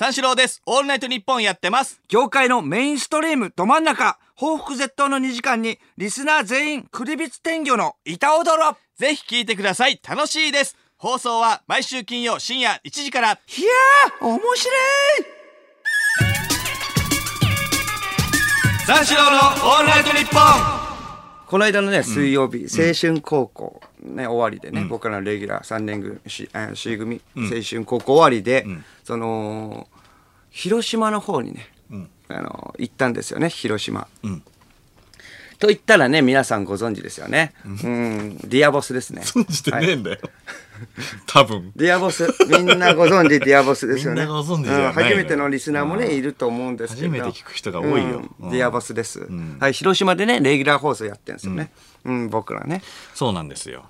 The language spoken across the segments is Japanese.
三四郎です。オールナイトニッポンやってます。業界のメインストリームど真ん中報復絶倒の2時間にリスナー全員クリビツ天魚の板踊ろぜひ聞いてください。楽しいです。放送は毎週金曜深夜1時から。いやー面白い三四郎のオールナイトニッポンこの間のね水曜日、青春高校ね終わりでね、僕らのレギュラー3年組 C, あ C 組、青春高校終わりで、その広島の方にね、あの行ったんですよね広島。と言ったらね皆さんご存知ですよね。うん、 Dear ボスですね。信じてねえんだよ。多分。 Dear ボス、みんなご存知 Dear ボスですよね。初めてのリスナーもね、いると思うんですけど。初めて聞く人が多いよ。 Dear ボスです、はい、広島でね、レギュラー放送やってるんですよね。うん、僕らね。そうなんですよ。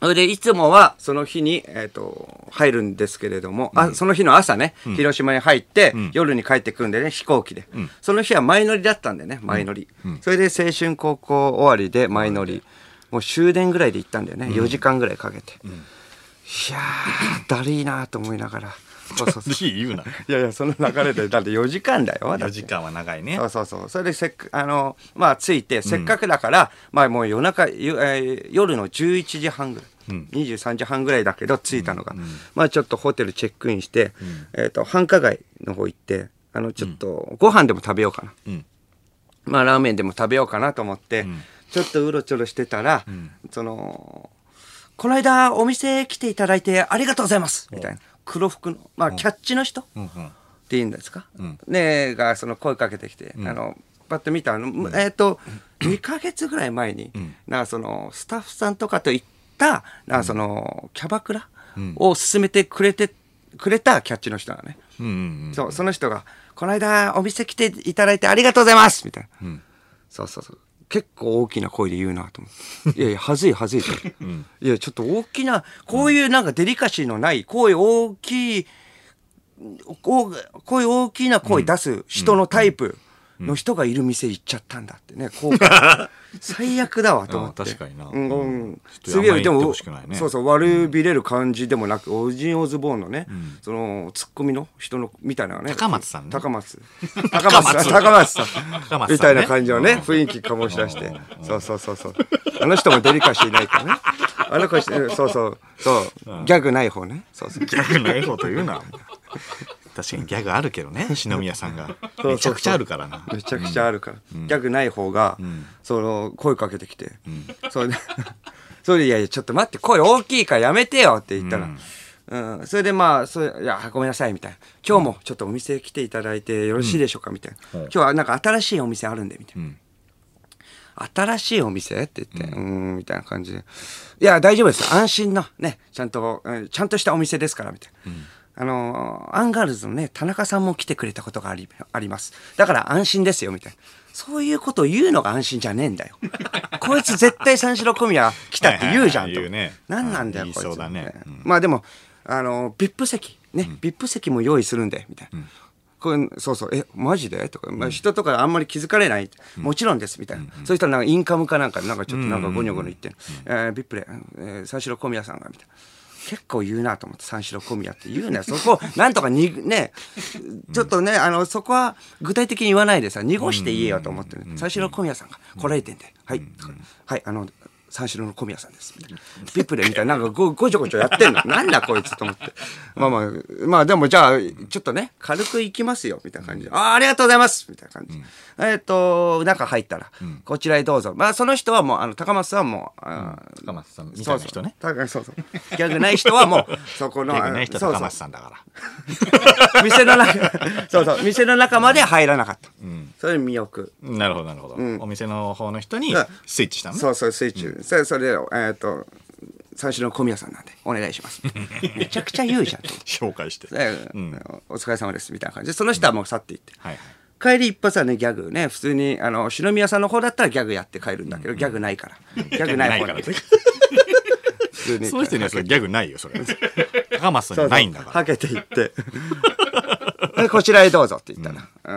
それで、いつもはその日に、えっ、と、入るんですけれども、あ、その日の朝ね、広島に入って、夜に帰ってくるんでね、飛行機で。その日は前乗りだったんでね、前乗り。それで青春高校終わりで前乗り。もう終電ぐらいで行ったんだよね。4時間ぐらいかけて。いやー、だるいなと思いながら。そうそうそう。言うな。いやいや、その流れで、だって4時間だよ。だ4って時間は長いねそ。うそうそう。それでせっか、あの、まあ、着いて、せっかくだから、まあ、もう夜中、ゆえー夜の11時半ぐらい。23時半ぐらいだけど着いたのが、まあちょっとホテルチェックインして、えっ、と繁華街の方行ってあのちょっとご飯でも食べようかな、うんまあラーメンでも食べようかなと思って、ちょっとうろちょろしてたら、そのこの間お店来ていただいてありがとうございますみたいな黒服のまあキャッチの人、うんうん。っていいんですか、ねがその声かけてきて、あのパッと見たの、えっ、と2ヶ月ぐらい前に、なんかそのスタッフさんとかと行ったなんかそのキャバクラを勧めてくれてくれたキャッチの人なのね。そうその人が「この間お店来ていただいてありがとうございます」みたいな、そうそうそう結構大きな声で言うなと思って。いやいや、はずいはずいと。いや、ちょっと大きな、こういうなんかデリカシーのない、こういう大きい、こうこういう大きな声出す人のタイプの人がいる店行っちゃったんだってね、こう最悪だわと思って。あ確かにな。うんうん。すげえでもそうそう悪びれる感じでもなく、オジンオズボーンのね、そのツッコミの人のみたいなね。高松さんね。高松。高松。さん高松。さん高松ね。みたいな感じのね雰囲気醸し出して。そうそうそうそう。あの人もデリカシーないからね。あの子そうそう。そう。ギャグない方ね。そうそう。ギャグないこと言うな。確かにギャグあるけどね、篠宮さんが。めちゃくちゃあるからな。めちゃくちゃあるから、ギャグない方が、その声かけてきて、それで それで「いやいやちょっと待って声大きいからやめてよ」って言ったら、うん。それでまあそれ「いやごめんなさい」みたいな「今日もちょっとお店来ていただいてよろしいでしょうか」みたいな、今日はなんか新しいお店あるんで」みたいな。新しいお店って言って、うーん、みたいな感じで。いや、大丈夫です。安心の、ね、ちゃんと、うんちゃんとしたお店ですから、みたいな。あのーアンガールズのね、田中さんも来てくれたことがありあります。だから安心ですよ、みたいな。そういうことを言うのが安心じゃねえんだよ。こいつ絶対三四郎小宮来たって言うじゃんと。はいね何なんだよ、うんこいつ。言いそうだねうんまあでも、あのー、VIP 席、ね、VIP 席も用意するんで、みたいな。これそうそう、え、マジで？とか、まあ、人とかあんまり気づかれない、もちろんです、みたいな。そうしたらなんかインカムかなんかで、なんかちょっとなんかゴニョゴニョ言ってんの、えー、ビップで、えー、三四郎小宮さんが、みたいな。結構言うなと思って、三四郎小宮って言うなよ。そこ、なんとかに、ね、ちょっとね、あの、そこは具体的に言わないでさ、濁して言えよと思ってる。三四郎小宮さんが来られてんで、はい、はい、あの、三四郎の小宮さんです。みたいなビップでみたいな、なんかごごちょごちょやってんの。なんだこいつと思って。まあまあ、まあでもじゃあ、ちょっとね、軽く行きますよ、みたいな感じで。ああ、ありがとうございますみたいな感じ。えっと、中入ったら、こちらへどうぞ。まあその人はもう、あの、高松さんはもう、あー高松さんみたいな人ね。そうそうそうそう。ギャグない人はもう、そこの、ギャグない人は高そうそう松さんだから。店の中、そうそう、店の中まで入らなかった。それで見送る。なるほどなるほど、お店の方の人にうんスイッチしたのねそうそう、スイッチ。それそれで、えっ、と、最初の小宮さんなんで、お願いします。めちゃくちゃ言うじゃん。紹介して、えお疲れ様です、みたいな感じで、その人はもう去っていって。はいはい帰り一発はね、ギャグね、普通に、あの、篠宮さんの方だったらギャグやって帰るんだけど、ギャグないから。ギャグないから。普通に。その人にはそれギャグないよそれ 高松さんじゃないんだからはけていって。で こちらへどうぞって言ったら、う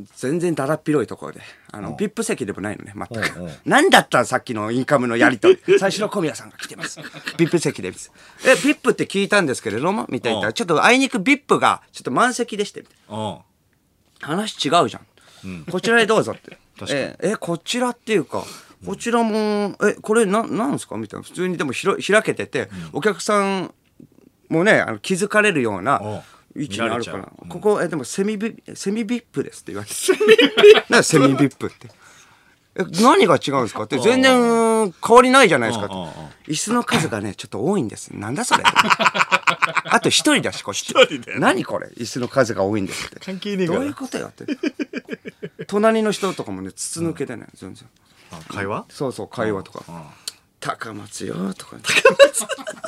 ん全然だらっ広いところで、あの、ビップ席でもないのね、全く。何だったらさっきのインカムのやりとり。最初の小宮さんが来てます。ビップ席で。え、ビップって聞いたんですけれども、みたいなちょっとあいにくビップがちょっと満席でして、みたいなうん話違うじゃん。こちらへどうぞって。え、え、こちらっていうか、こちらも、え、これな、なんですか？みたいな。普通にでもひろ開けてて、お客さんもね、あの気づかれるような位置にあるからう、ここ、え、でもセミビ、セミビップですって言われて。セミビップ？セミビップって。え、何が違うんですかって、全然変わりないじゃないですか椅子の数がね、ちょっと多いんです。なんだそれ。あと一人だし、こっち。一人で何これ？椅子の数が多いんですって。関係ねえどういうことよって。隣の人とかもね、筒抜けでね、全然。あ会話？そうそう、会話とか。うん高松よとか、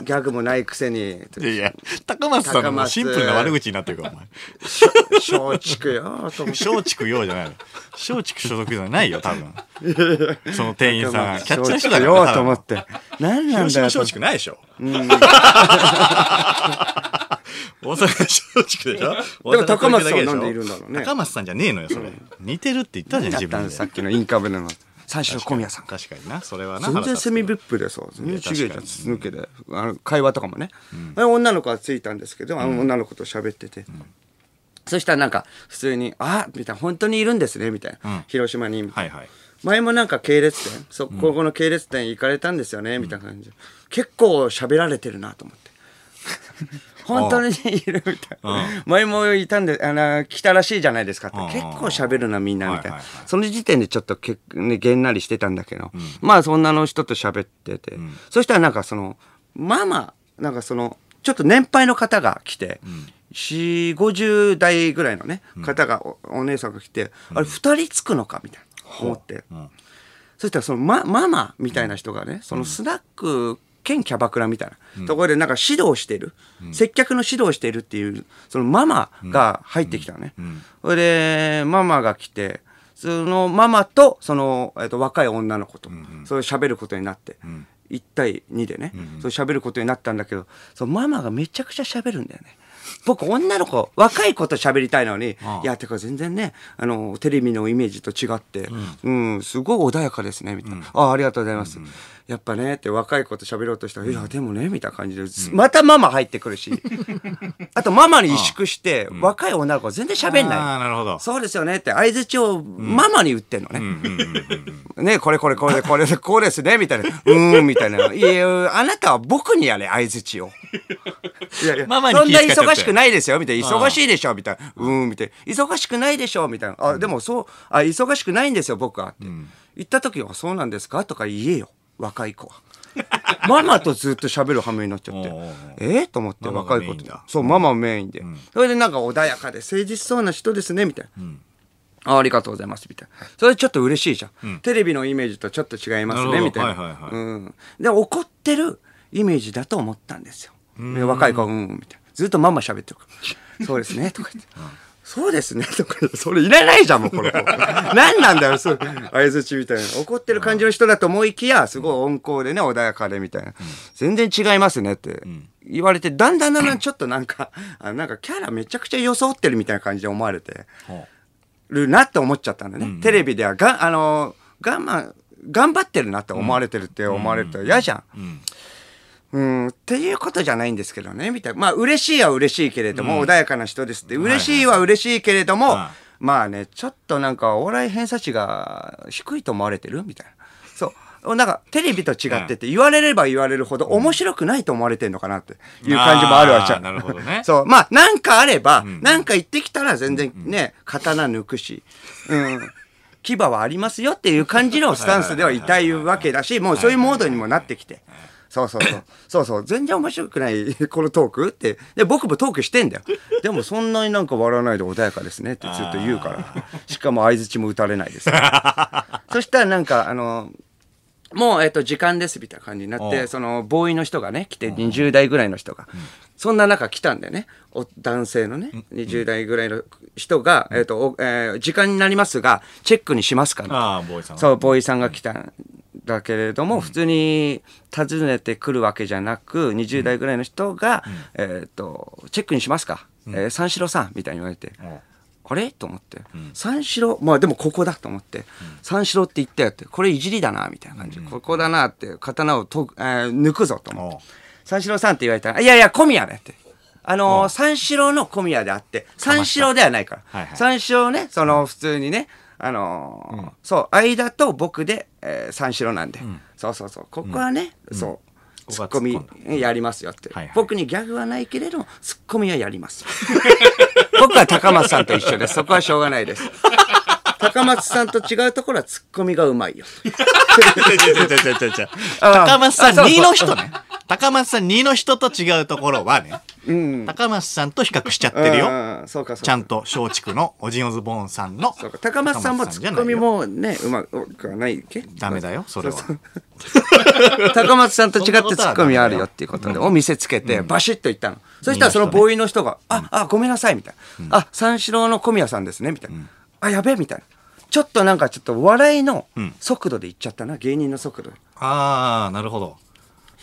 ギャグもないくせに、いやいや高松さんのシンプルな悪口になってるからお前。松竹よとか。松竹ようじゃないの。松竹所属じゃないよ多分。その店員さんキャッチャーの人だよねと思って。何なんだよ松竹ないでしょ。大阪松竹でしょ。でも高松さんなんでいるんだろうね。高松さんじゃねえのよそれ。似てるって言ったじゃん自分で。んさっきのインカムでの最初の小宮さん。確かにな。それはな全然セミビブップでさ全然違うじゃ筒抜けで。あの会話とかもね、あ女の子がついたんですけどあの女の子と喋ってて、そしたらなんか普通に「あみたいな「本当にいるんですね」みたいな、うん。広島に。みたいなはいはい。前もなんか系列店そここの系列店行かれたんですよねみたいな感じで。結構喋られてるなと思って本当にいるみたいな。前もいたんであの来たらしいじゃないですかって。うん。結構喋るなみんなみたいな。その時点でちょっとけ、ね、げんなりしてたんだけど、まあそんなの人と喋ってて、そしたらなんかそのママなんかそのちょっと年配の方が来て、4 5 0代ぐらいのね方がおお姉さんが来て、あれ2人つくのかみたいな思って、ん。そしたらそのマママみたいな人がね、そのスナック兼キャバクラみたいな。ところでなんか指導してる、接客の指導してるっていうそのママが入ってきたのね。それでママが来てそのママとその、えっと、若い女の子と、それ喋ることになって、1対2でね、それ喋ることになったんだけどそのママがめちゃくちゃ喋るんだよね。僕女の子若い子と喋りたいのに、いやてか全然ねあのテレビのイメージと違って、うん。すごい穏やかですねみたいな、ああありがとうございます、やっぱねって若い子と喋ろうとしたら、いやでもねみたいな感じで、またママ入ってくるし。あとママに萎縮して、若い女の子は全然喋んない。ああなるほど。そうですよねって相づちをママに言ってんのね。ねこれこれこれこれこうですねみたいな。うーんみたいな。いやあなたは僕にやれ相づちを。いやいや ママにそんな忙しくないですよ。みたいな。忙しいでしょ。みたいな。うーんみたいな。忙しくないでしょ。みたいな。あでもそうあ忙しくないんですよ僕は。って。言った時はそうなんですか？とか言えよ。若い子は。ママとずっと喋る羽目になっちゃって。えー、と思って若い子と。そうママメインで、それでなんか穏やかで誠実そうな人ですねみたいな、あありがとうございますみたいな。それちょっと嬉しいじゃん、テレビのイメージとちょっと違いますねみたいな、はいはいはい。うん、で怒ってるイメージだと思ったんですよ。で若い子はうんみたいな。ずっとママ喋ってるから。そうですねとか言って、そうですねとか言って。それいらないじゃんもうこれ 何なんだよそう相づちみたいな。怒ってる感じの人だと思いきやすごい温厚でね穏やかでみたいな、全然違いますねって。言われてだんだんだんだんちょっとなんかあなんかキャラめちゃくちゃ装ってるみたいな感じで思われて。ほるなって思っちゃったんだね、テレビではがあの我慢頑張ってるなって思われてるって思われると嫌じゃん。うん、っていうことじゃないんですけどねみたいな。まあ嬉しいは嬉しいけれども、穏やかな人です。って嬉しいは嬉しいけれども、はいまあねちょっとなんかお笑い偏差値が低いと思われてる？みたいな。そう。なんかテレビと違ってて言われれば言われるほど面白くないと思われてんのかなっていう感じもあるわけじゃんなるほどね。そう。まあなんかあれば、なんか言ってきたら全然ね刀抜くしうん。牙はありますよっていう感じのスタンスではいたいわけだしもうそういうモードにもなってきて。そうそうそう。そうそう。全然面白くない、このトークって。で、僕もトークしてんだよ。でもそんなになんか笑わないで穏やかですねってずっと言うから。しかも相づちも打たれないです。そしたらなんか、あの、もう、えっと、時間ですみたいな感じになって、その、ボーイの人がね、来て、20代ぐらいの人が。そんな中来たんだよね。お男性のね、20代ぐらいの人が、えっと、おえー時間になりますが、チェックにしますかああボーイさんがそう、ボーイさんが来たんだけれども、普通に訪ねてくるわけじゃなく、20代ぐらいの人が、えっと、チェックにしますか？えー三四郎さん」みたいに言われて、ん。あれ？と思って、三四郎？まあでもここだと思って、三四郎って言ったよってこれいじりだなみたいな感じ、ここだなって刀をと、えー抜くぞと思って。三四郎さんって言われたら「いやいや小宮ね」って。あのー三四郎の小宮であって三四郎ではないから、はいはい。三四郎ねその普通にねあのーそう間と僕で、えー三四郎なんで、そうそうそう。ここはね、そうここはツッコミやりますよって、はいはい。僕にギャグはないけれどもツッコミはやります。僕は高松さんと一緒です。そこはしょうがないです高松さんと違うところはツッコミがうまいよ 高松さんあそうそう2の人ね。高松さん2の人と違うところはね、高松さんと比較しちゃってるよ。うんそうかそうかちゃんと松竹のオジンオズボーンさんの。高松さんもツッコミもねうまくはないっけ？ダメだよ、それは。高松さんと違ってツッコミあるよっていうことで、を見せつけて、バシッと言ったの。そしたらそのボーイの人が、あ、あ、ごめんなさい、みたいな。あ、三四郎の小宮さんですね、みたいな。あ、やべえ、みたいな。ちょっとなんかちょっと笑いの速度で言っちゃったな、芸人の速度で。ああ、なるほど。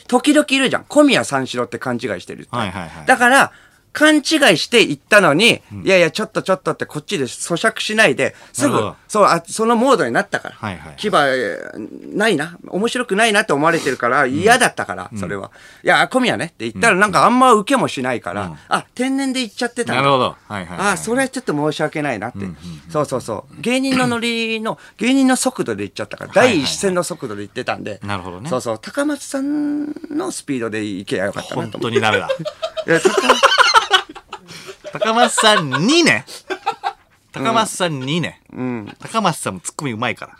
時々いるじゃん。小宮三四郎って勘違いしてるって。はいはいはいだから、勘違いして言ったのに、いやいや、ちょっとちょっとってこっちで咀嚼しないで、すぐそう、あそのモードになったから。はいはい牙、えーないな、面白くないなって思われてるから、嫌だったから、それは。いや、小宮ねって言ったら、なんかあんま受けもしないから、あ、天然で言っちゃってたなるほど。はいはいはい。あそれはちょっと申し訳ないなって、そうそうそう。芸人のノリの 芸人の速度で言っちゃったからはいはい第一線の速度で言ってたんで、なるほどね。そうそう。高松さんのスピードでいけばよかったな本と思って。当にダメだ。いや高高松さん2ね。高松さん2ね。高松さんもツッコミうまいから。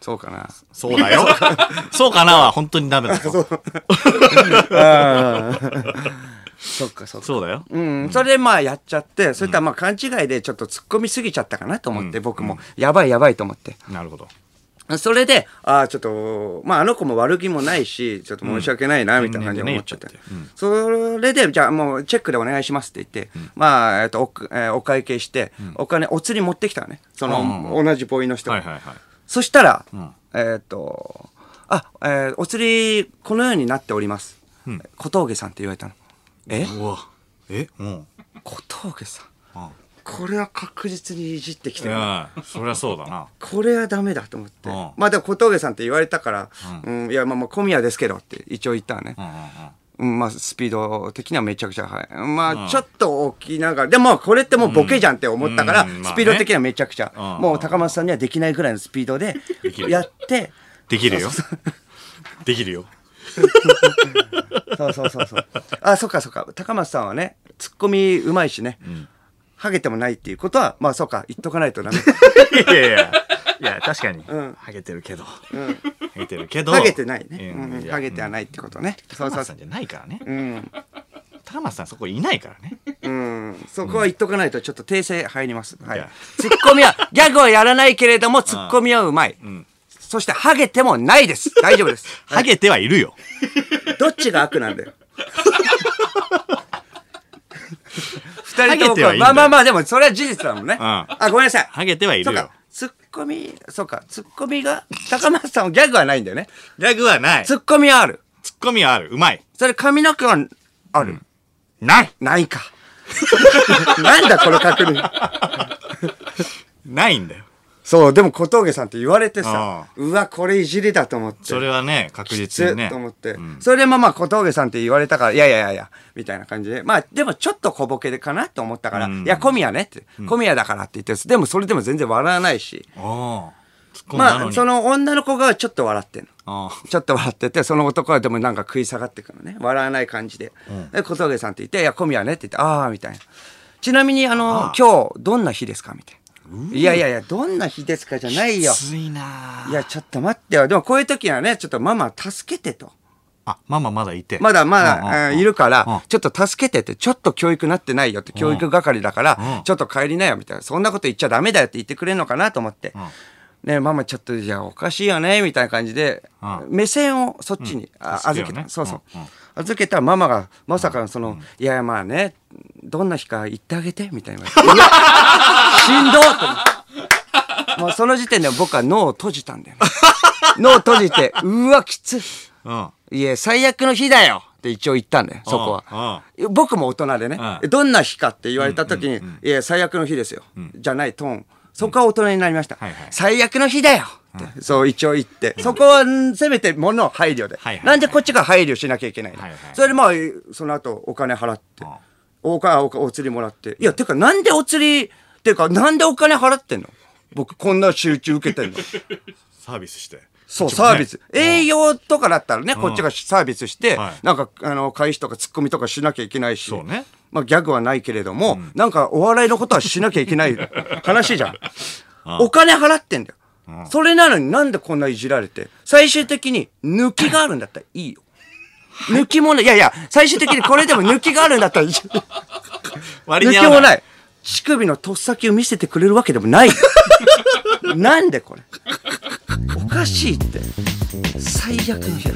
そうかなそうだよ。そうかなは本当にダメだよ。そっかそっかそうだよ。うん、それでまあやっちゃってそれとはまあ勘違いでちょっと突っ込みすぎちゃったかなと思って、僕もやばいやばいと思ってなるほど。それで、ああ、ちょっと、まあ、あの子も悪気もないし、ちょっと申し訳ないな、みたいな感じで思っちゃって。それで、じゃあもうチェックでお願いしますって言って、まあ、えっと、お,、えーお会計して、お金、お釣り持ってきたのね。その、同じボーイの人が。はいはいはい。そしたら、んえっと、あ、えーお釣り、このようになっております。小峠さんって言われたの。え？え？うん。小峠さん。あこれは確実にいじってきてる。そりゃそうだな。これはダメだと思って。うんまあでも小峠さんって言われたから、うん、いやまあまあ小宮ですけどって一応言ったわねう。んうんうん。うん、まあスピード的にはめちゃくちゃ速い。まあちょっと起きながら、でもこれってもうボケじゃんって思ったから、スピード的にはめちゃくちゃ、うんもう高松さんにはできないぐらいのスピードでやって、できるよ。できるよ。そうそうそうそう。あ、そっかそっか。高松さんはね、ツッコミうまいしね、ハゲてもないっていうことは、まあそうか、言っとかないとダメ。いやいや。いや、確かに。んハゲてるけど。ハゲてるけど。ハゲてないね。ハゲてはないってことね。そうそうそうさじゃないからね。うん。高松さんそこいないからね。うん、そこは言っとかないとちょっと訂正入ります。はいや。ツッコミは、ギャグはやらないけれども、ツッコミはうまい。そして、ハゲてもないです。大丈夫です。ハゲてはいるよ。どっちが悪なんだよ。二ハ人ともまあまあまあ、でもそれは事実だもんね。んあ、ごめんなさい。ハゲてはいるよ。ツッコミ、そうか、ツッコミが、高松さんはギャグはないんだよね。ギャグはない。ツッコミはある。ツッコミはある。うまい。それ髪の毛はある。ない。ないか。なんだこの確認。ないんだよ。そう、でも小峠さんって言われてさあ、うわ、これいじりだと思って。それはね、確き実にね。つと思って、それでまあまあ小峠さんって言われたからいやいやいやいやみたいな感じで。まあでもちょっと小ボケでかなと思ったから、うん。いや小宮ねって、小宮だからって言ってでもそれでも全然笑わないし。まあその女の子がちょっと笑ってんの。ちょっと笑っててその男はでもなんか食い下がってくるのね。笑わない感じで,、で小峠さんって言って「いや小宮ね」って言って「ああ」みたいな。ちなみにあの今日どんな日ですか？みたいな「いやいやいやどんな日ですか」じゃないよ。きついな。いやちょっと待ってよ。でもこういう時はねちょっとママ助けてと。あ、ママまだいて。まだまだ、いるから、うん。ちょっと助けてって、ちょっと教育なってないよって、教育係だから、うん。ちょっと帰りなよみたいな、そんなこと言っちゃダメだよって言ってくれるのかなと思って、ん。ねママちょっと、じゃあおかしいよね、みたいな感じで、うん。目線をそっちに、預けた。そうそう。預けたらママが、まさかのその、いやまあね、どんな日か言ってあげて、みたいな。しんどっ。もうその時点で僕は脳を閉じたんだよね。脳を閉じて、うわ、きつい。うん。いや、最悪の日だよって一応言ったんだよ、そこは。は。僕も大人でね、うんどんな日かって言われた時に、いや、最悪の日ですよ。じゃないトーン。そこは大人になりました。はいはい。最悪の日だよ。って、そう一応言って、そこはんせめてもの配慮で、なんでこっちが配慮しなきゃいけないの、はいはい。それでまあ、その後お金払って、うん。お金おお釣りもらって、いや、てかなんでお釣り、てかなんでお金払ってんの？僕こんな集中受けてんの？サービスして。そう、サービス。営業とかだったらね、こっちがサービスして、はい。なんか、あの、開始とかツッコミとかしなきゃいけないし、そうねまあ、ギャグはないけれども、なんか、お笑いのことはしなきゃいけない 話じゃん。お金払ってんだよ。それなのになんでこんないじられて、最終的に抜きがあるんだったらいいよ。抜きもない。いやいや、最終的にこれでも抜きがあるんだったらいい。抜きもない。乳首のとっさきを見せてくれるわけでもない。なんでこれ？おかしいって。最悪の日だ。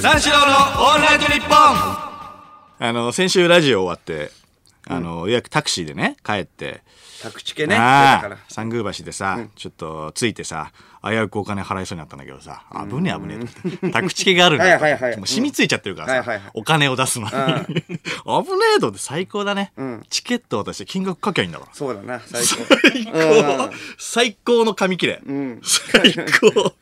三四郎のオールナイトニッポンあの、先週ラジオ終わって、あの、ようやくタクシーでね、帰って、宅地系ね。ああだから。三宮橋でさ、ちょっと着いてさ危うくお金払いそうになったんだけどさ危ねえ危ねえと思って。宅地系があるんだはいもう染みついちゃってるからさ、はいはいはい。お金を出すのに、危ねえと思って最高だね、チケット渡して金額書きゃいいんだから。そうだな、最高。最高、最高の紙切れ、最高、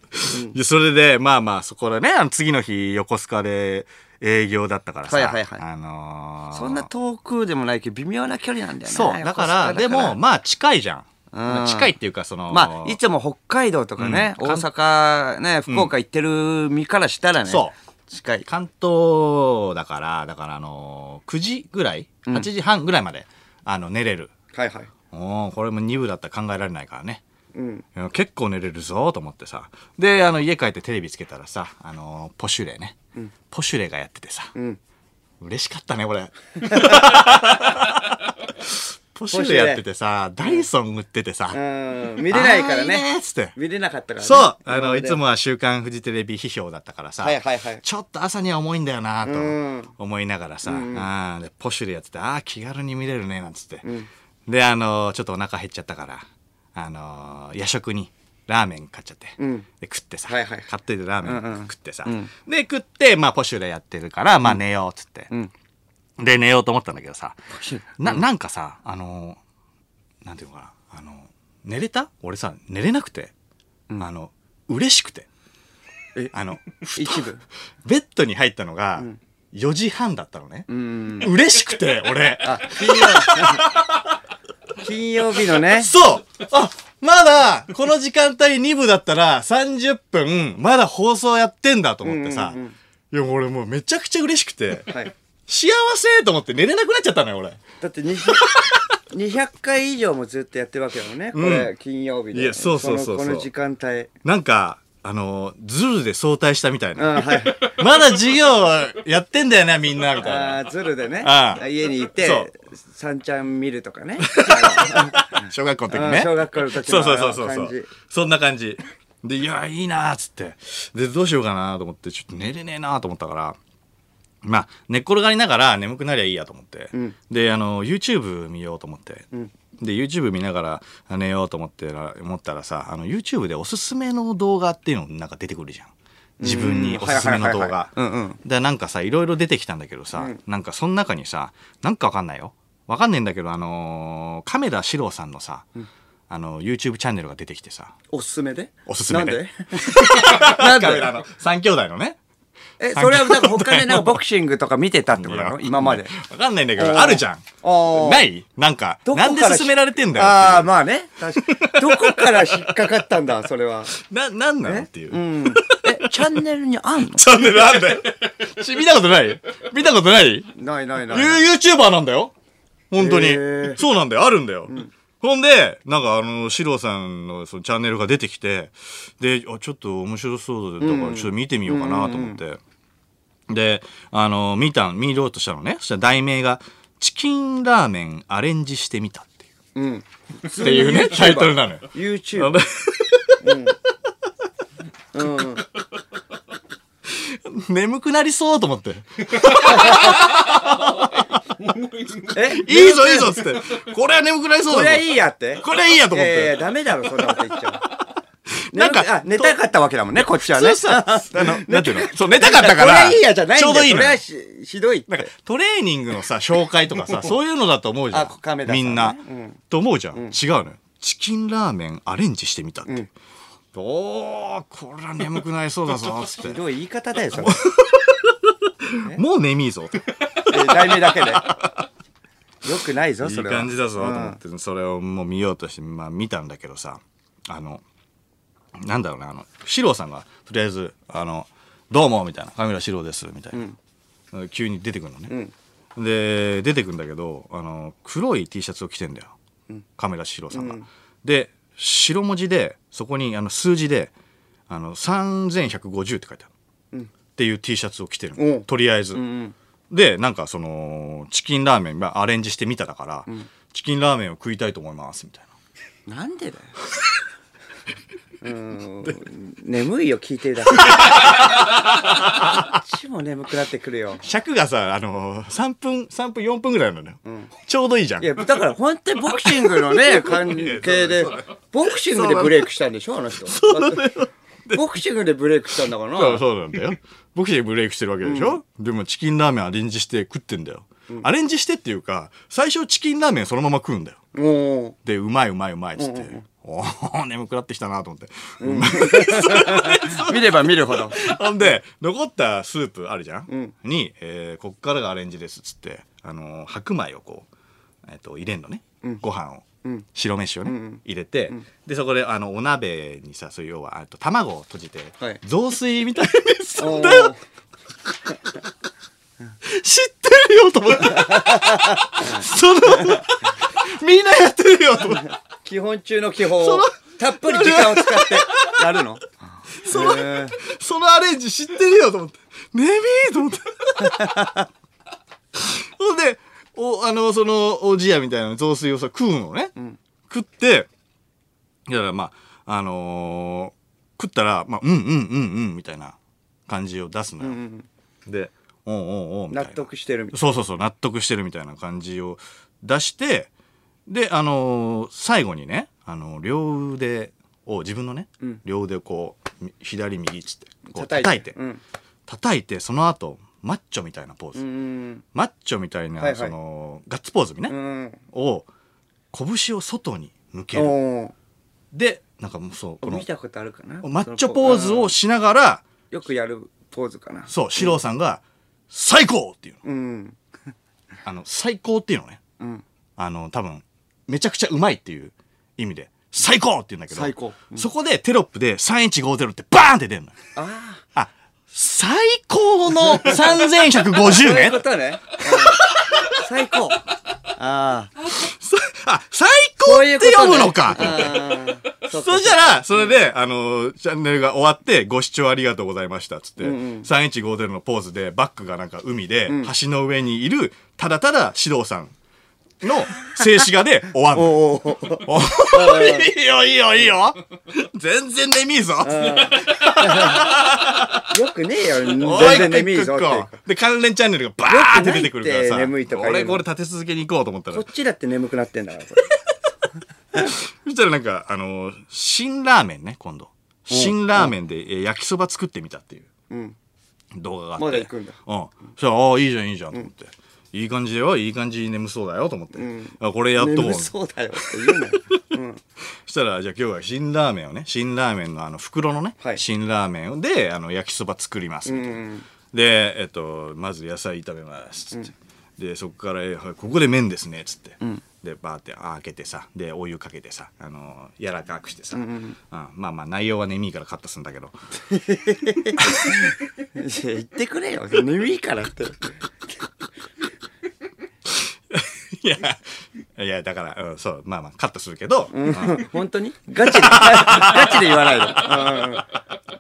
でそれでまあまあそこでね次の日横須賀で営業だったからさ、はいはいはい。あのーそんな遠くでもないけど、微妙な距離なんだよね。そうだからでもまあ近いじゃん、うん。近いっていうかそのまあ、いつも北海道とかね、うん大阪ね、福岡行ってる身からしたらね、そう。近い。関東だからだからあのー9時ぐらい8時半ぐらいまで、あの寝れる。はいはい。おーこれも2部だったら考えられないからね。うん。いや結構寝れるぞと思ってさ。であの家帰ってテレビつけたらさあのーポシュレね、ポシュレがやっててさ、ん。嬉しかったね俺 ポシュレやっててさダイソン売っててさ、うん。見れないからね。ねっつって。見れなかったからね。そうあのいで。つもは「週刊フジテレビ」批評だったからさ、はいはいはい。ちょっと朝には重いんだよなとうん。思いながらさ、あーでポシュレやっててああ気軽に見れるねなんつって、であのちょっとお腹減っちゃったからあの夜食にラーメン買っちゃって、ん。で食ってさ、はいはい。買っといてラーメうんうん。ン食ってさ、ん。で食ってまあポシュレやってるからまあ寝ようっつって、ん。で寝ようと思ったんだけどさ。ななんかさあのなんていうのかな。あの寝れた？俺さ寝れなくて、あの嬉しくて。え？あの 一部？ベッドに入ったのが4時半だったのね、うん。嬉しくて俺。あ、金曜日。のね。そうあまだこの時間帯2部だったら30分まだ放送やってんだと思ってさ、うんうんいや俺もうめちゃくちゃ嬉しくてはい。幸せと思って寝れなくなっちゃったのよ俺だって200 200 回以上もずっとやってるわけだもんね。これ、金曜日で。いやそうそうそうこのこの時間帯。なんかあのズルで早退したみたいうん、な、はい。まだ授業やってんだよなみんなみたいなああ、ズルでねあ。あ家にいそうて、三ちゃん見るとかね。小学校の時ね。うん小学校の時のそうそうそうそうそんな感じ。でいやいいなーっつって。でどうしようかなと思ってちょっと寝れねえなーと思ったから。まあ寝っ転がりながら眠くなりゃいいやと思って、ん。であの YouTube 見ようと思って、ん。で YouTube 見ながらあ寝ようと思ってら思ったらさあの YouTube でおすすめの動画っていうのなんか出てくるじゃん。自分におすすめの動画。うんうん。でなんかさいろいろ出てきたんだけどさ、なんかその中にさなんかわかんないよわかんないんだけどあのー亀田史郎さんのさ、あの YouTube チャンネルが出てきてさ。おすすめで？おすすめで？なんで？なんで？亀田の。3兄弟のね。え、それはなんか他でなんかボクシングとか見てたってこと？なの今まで。わかんないんだけどあるじゃん。ない？なんかなんで勧められてんだよああ、まあね。確かどこから引っかかったんだ、それは。ななんなのっていう、うん。え、チャンネルにあんの？チャンネルあんだよ。し見たことない？見たことないないないない。ユー YouTuber なんだよ本当に、そうなんだよ。あるんだよ、ほんでなんかあのシロさんのそのチャンネルが出てきてであちょっと面白そうだからちょっと見てみようかなと思って、であの見た見ようとしたのね。そしたら題名が「チキンラーメンアレンジしてみた」っていう。うん。っていうねタイトルなのよ。YouTube。うん。眠くなりそうと思って え、いいぞいいぞっつってこれは眠くなりそうだぞこれはいいやってこれはいいやと思っていやいや、ダメだろ、そんなこと言っちゃ なんかあ寝たかったわけだもんね、こっちはね。普通さ、あの、なんていうの？そう、寝たかったかこら、れいいやじゃないんだよ。ちょうどいいのれはしひどいって。なんかトレーニングのさ、紹介とかさ、そういうのだと思うじゃあ亀田さん。みんなうん。と思うじゃん。違うのよ。チキンラーメンアレンジしてみたって。おー、これは眠くなりそうだぞ、つって。ひどい言い方だよ、それ。もう眠いぞ。え題名だけで。よくないぞ、いいそれは。感じだぞ、とうん思って、それをもう見ようとして、まあ見たんだけどさ、あの、なんだろうね、あの、四郎さんが、とりあえず、あの、どうも、みたいな、カメラ四郎です、みたいな。急に出てくるのね。で、出てくるんだけど、あの、黒い T シャツを着てんだよ。カメラ四郎さんが。で、白文字で、そこにあの数字で、あの、3150って書いてある。っていう T シャツを着てるとりあえず。んで、なんかその、チキンラーメン、まあアレンジしてみただから、チキンラーメンを食いたいと思います、みたいな。なんでだよ。うーん眠いよ、聞いてるだけ。こっちも眠くなってくるよ。尺がさ、あのー、3分、3分、4分ぐらいなのよ。ちょうどいいじゃん。いや、だから本当にボクシングのね、関係で、ボクシングでブレイクしたんでしょ、あの人。ボクシングでブレイクしたんだからな。そうなんだよ。ボクシングブレイクしてるわけでしょ、でもチキンラーメンアレンジして食ってんだよ。アレンジしてっていうか、最初チキンラーメンそのまま食うんだよ。で、うまいうまいうまいっつって。おー、眠くなってきたなと思って。見れば見るほど。ほんで、残ったスープあるじゃん、に、えーこっからがアレンジですっつって、あのー白米をこう、えっ、と、入れんのね。ご飯を。白飯をね、入れて、で、そこで、あの、お鍋にさ、そういう要は、あと卵を閉じて、はい雑炊みたいにすんおだよ。ー知ってるよと思って。その、みんなやってるよと思って。基本中の基本をたっぷり時間を使ってやるの？その、へーそのアレンジ知ってるよと思って。ねみーと思って。ほんで、お、あの、その、おじやみたいな雑炊をさ、食うのね。食って、だからまあ、あのー食ったら、まあ、うんうんうんうんみたいな感じを出すのよ。で、おんおんおんみたい納な。得してるみたいそうそうそう納得してるみたいな感じを出してであのー最後にねあの両腕を自分のね、両腕をこうみ左右っつってこう叩いて。叩いて。うん。叩いてその後マッチョみたいなポーズ、うんマッチョみたいな、はいはい。そのガッツポーズね、うんを拳を外に向ける。おー。でなんかもうそうこの見たことあるかな？マッチョポーズをしながらよくやるポーズかな。そう四郎さんが「最高!」っていうの。うん。あの最高っていうのね。うん。あの多分めちゃくちゃうまいっていう意味で最高って言うんだけど最高。うん。そこでテロップで3150ってバーンって出るのよ。ああ最高の3150あそういうねことね。う ん最高。あああ最高って読むのか。そしたら、それで、あの、チャンネルが終わって、ご視聴ありがとうございました、つって、3150のポーズで、バックがなんか海で、橋の上にいる、ただただ、指導さんの静止画で終わんの。おーおーおーおいいよ、いいよ、いいよ。全然眠いぞ。よくねえよ全然眠いぞで、関連チャンネルがバーって出てくるからさ、よくないって眠いとか言うの俺これ立て続けに行こうと思ったらこ、っちだって眠くなってんだからこれ そしたらなんか、あのー新ラーメンね、今度。新ラーメンで、えー焼きそば作ってみたっていううん動画があって。まだ行くんだうん。そしたら、ああ、いいじゃん、いいじゃん、と思って。いい感じだよ、いい感じに眠そうだよ、と思って。あこれやっとこう。眠そそうだよって言うなよ。うん。したら、じゃあ今日は新ラーメンをね、新ラーメンのあの袋のね、はい。新ラーメンで、あの、焼きそば作ります、みたいな。うん。で、えっと、まず野菜炒めます、つって。で、そこから、ここで麺ですね、つって。で、バーって開けてさ、で、お湯かけてさ、あの、柔らかくしてさ、うんまあまあ内容は眠いからカットするんだけど。言ってくれよ。眠いからっていや、いや、だから、うん、そう、まあまあカットするけど、うん。本当に？ガチで？ガチで言わないで、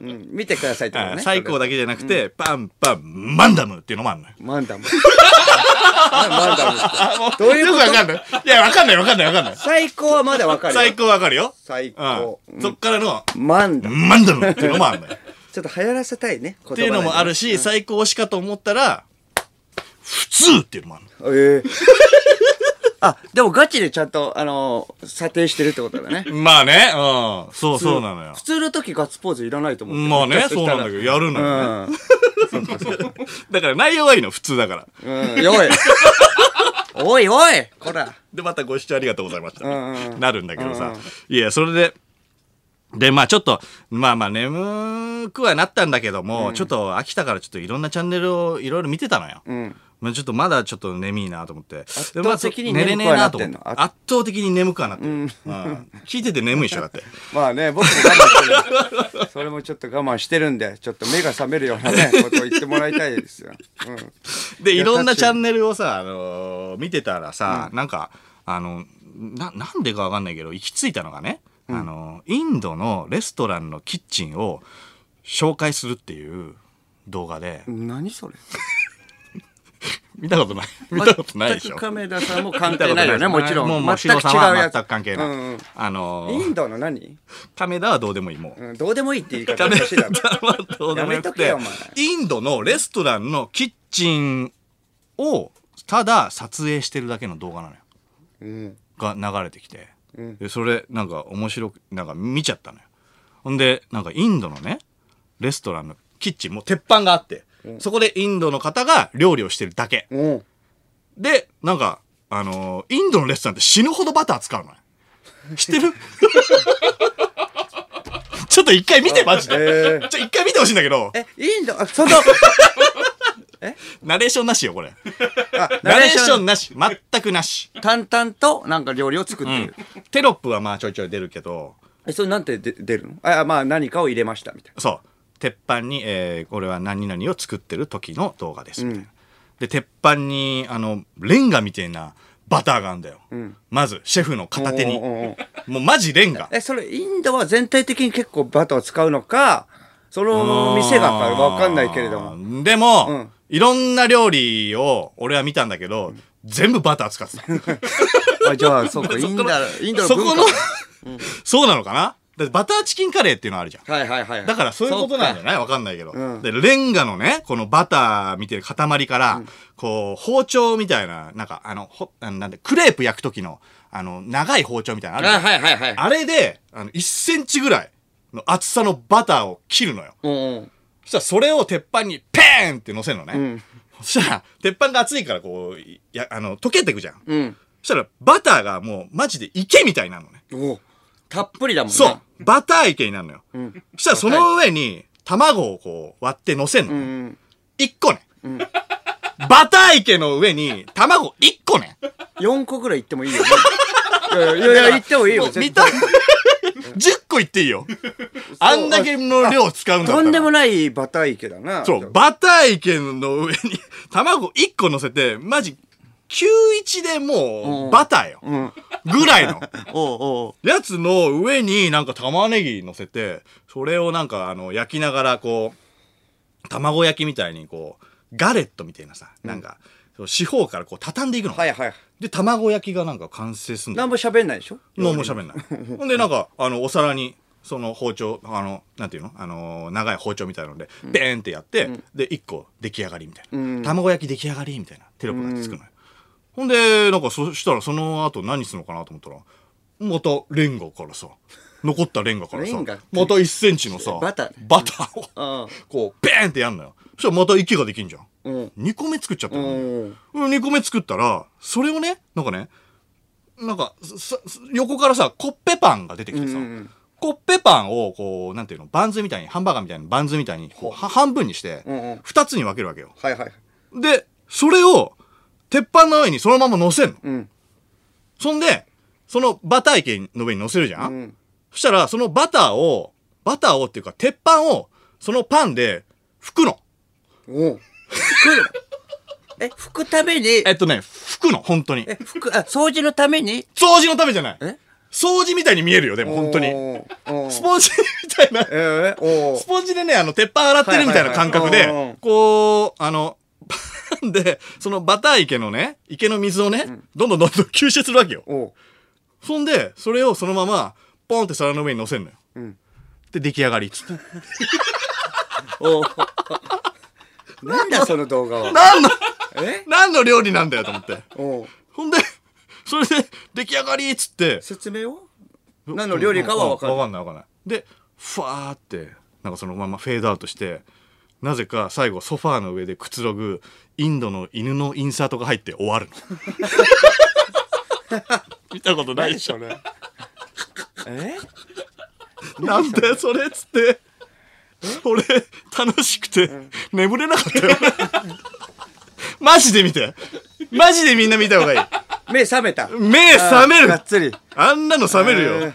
うん。うん、見てくださいってことね最高だけじゃなくて、パンパンマンダムっていうのもあるのよ。マンダム。マンダム。ってどういうこと？よくわかんない。いや、わかんないわかんないわかんない。最高はまだわかるよ。最高わかるよ。最高。うん。そっからの、マンダム。マンダムっていうのもあるのよ。ちょっと流行らせたいねっていうのもあるし、最高しかと思ったら、普通っていうのもあるの。ええあ、でもガチでちゃんと、あのー査定してるってことだね。まあね、うん。そうそうなのよ普。通の時ガッツポーズいらないと思って。まあね、そうなんだけど、やるのよね。うん。だから内容はいいの、普通だから。うん、おい。おいおいこら。で、またご視聴ありがとうございました。んうんなるんだけどさ。いや、それで、で、まあちょっと、まあまあ眠くはなったんだけども、ちょっと飽きたからちょっといろんなチャンネルをいろいろ見てたのよ。うん。まあちょっとまだちょっと眠いなと思って。圧倒的に寝れねえなと思って眠くはなってんの？圧倒的に眠くはなってる。うん聞いてて眠いでしょ、だって。まあね、僕も我慢してる。それもちょっと我慢してるんで、ちょっと目が覚めるようなね、ことを言ってもらいたいですよ。うん。で、いろんなチャンネルをさ、あのー見てたらさ、なんか、あの、な、なんでかわかんないけど、行き着いたのがね、あの、インドのレストランのキッチンを紹介するっていう動画で、何それ？見たことない。見たことないでしょ。亀田さんも関係ないよね、もちろん。もう、全く違うやつ。全く関係ない。うんうんあのイー、ンドの何、亀田はどうでもいい、もう。うん、どうでもいいって言い方亀おかしいだろ。どうでもよくてインドのレストランのキッチンをただ撮影してるだけの動画なのよ。うん。が流れてきて、うんでそれなんか面白くなんか見ちゃったのよ。ほんでなんかインドのねレストランのキッチンもう鉄板があって、そこでインドの方が料理をしてるだけ。うん。でなんかあのーインドのレストランって死ぬほどバター使うのよ。知ってる？ちょっと一回見てマジで、えー。ちょ一回見てほしいんだけど。え、インド、あその、ナレーションなしよこれ。あナレーション。なし。全くなし、淡々となんか料理を作ってる。テロップはまあちょいちょい出るけど。え、それなんてで出るの？あ、まあ何かを入れましたみたいそう。鉄板に、えーこれは何々を作ってる時の動画です。みたいな、で鉄板にあのレンガみたいなバターがあるんだよ、まずシェフの片手に。もうマジレンガ。な。え、それインドは全体的に結構バターを使うのか、その店がかわかんないけれども。もでも、うんいろんな料理を俺は見たんだけど、全部バター使ってた。あじゃあ、そうか、インド、インドのそこの。そうなのかな？だバターチキンカレーっていうのあるじゃん。はいはいはい。だからそういうことなんじゃない？わかんないけど、うん。で、レンガのね、このバター見てる塊から、こう、包丁みたいな、なんか、あの、ほなんで、クレープ焼く時の、あの、長い包丁みたいなのあるじゃん。はいはいはいはい。あれで、あの、1センチぐらいの厚さのバターを切るのよ。うんうん。そしたらそれを鉄板にペーンって乗せるのね。んそしたら、鉄板が熱いからこう、いや、あの、溶けてくじゃん。うん。そしたら、バターがもうマジで池みたいになるのね。おたっぷりだもんね。そう。バター池になるのよ。んそしたらその上に卵をこう割って乗せんの。うん。1個ね。バター池の上に卵1個ね。4個ぐらい行ってもいいよね。いやいやいや、行ってもいいよ。見た絶対10個いっていいよ。あんだけの量使うんだっ。とんでもないバター池だな。そう、バター池の上に 卵1個乗せて、マジ、91でもうバターよ。うん。ぐらいの。おうおう。やつの上になんか玉ねぎ乗せて、それをなんかあの焼きながらこう、卵焼きみたいにこう、ガレットみたいなさ、なんか、そう四方からこう畳んでいくの。はいはい。で、卵焼きがなんか完成すんだよなんも喋んないでしょ？何も喋んない。ほんで、なんか、あの、お皿に、その包丁、あの、なんていうの？あの、長い包丁みたいなので、ベーンってやって、で、一個出来上がりみたいな。うん卵焼き出来上がりみたいなテロップがつくのよ。ほんで、なんか、そしたらその後何するのかなと思ったら、またレンガからさ、残ったレンガからさ、また1センチのさ、バターを、うんこう、ベーンってやんのよ。そしたらまた池ができんじゃん。うん。2個目作っちゃったうの、ん。うん2個目作ったら、それをね、なんかね、なんか、さ横からさ、コッペパンが出てきてさ、うんうんコッペパンを、こう、なんていうの、バンズみたいに、ハンバーガーみたいなバンズみたいに、こうは半分にしてうんうん、二つに分けるわけよ。はいはい。で、それを、鉄板の上にそのまま乗せんの。うん。そんで、そのバター池の上に乗せるじゃん、うん。そしたら、そのバターを、バターをっていうか、鉄板を、そのパンで拭くの。おう。拭くの？え、拭くために、えっとね、拭くの、本当に。え、拭く、あ、掃除のために？掃除のためじゃない。え？掃除みたいに見えるよ、でも本当に。スポンジみたいな。スポンジでね、あの、鉄板洗ってるみたいな感覚で、こう、あの、パンで、そのバター池のね、池の水をね、どんどんどんどん吸収するわけよ。そんで、それをそのまま、ポンって皿の上に乗せんのよ。んで、出来上がりっつって。なんだその動画は。何の、え？何の料理なんだよと思って。ほんで、そそれで出来上がりっつって。説明を？何の料理かは分かる分かんない分かんない。でふわーってなんかそのままフェードアウトしてなぜか最後ソファーの上でくつろぐインドの犬のインサートが入って終わる。の 見たことないでしょ？え？なんだよそれっつって。俺楽しくて眠れなかったよ。マジで見てマジでみんな見た方がいい。目覚めた。目覚める。がっつり。あんなの冷めるよ。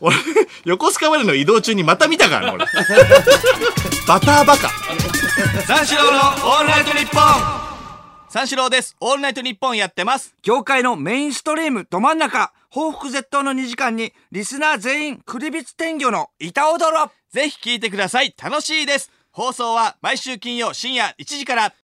俺、横須賀までの移動中にまた見たからね、俺。バターバカ。三四郎のオールナイトニッポン。三四郎です。オールナイトニッポンやってます。業界のメインストリームど真ん中。報復絶倒の2時間にリスナー全員クリビツ天魚の板踊ろ。ぜひ聞いてください。楽しいです。放送は毎週金曜深夜1時から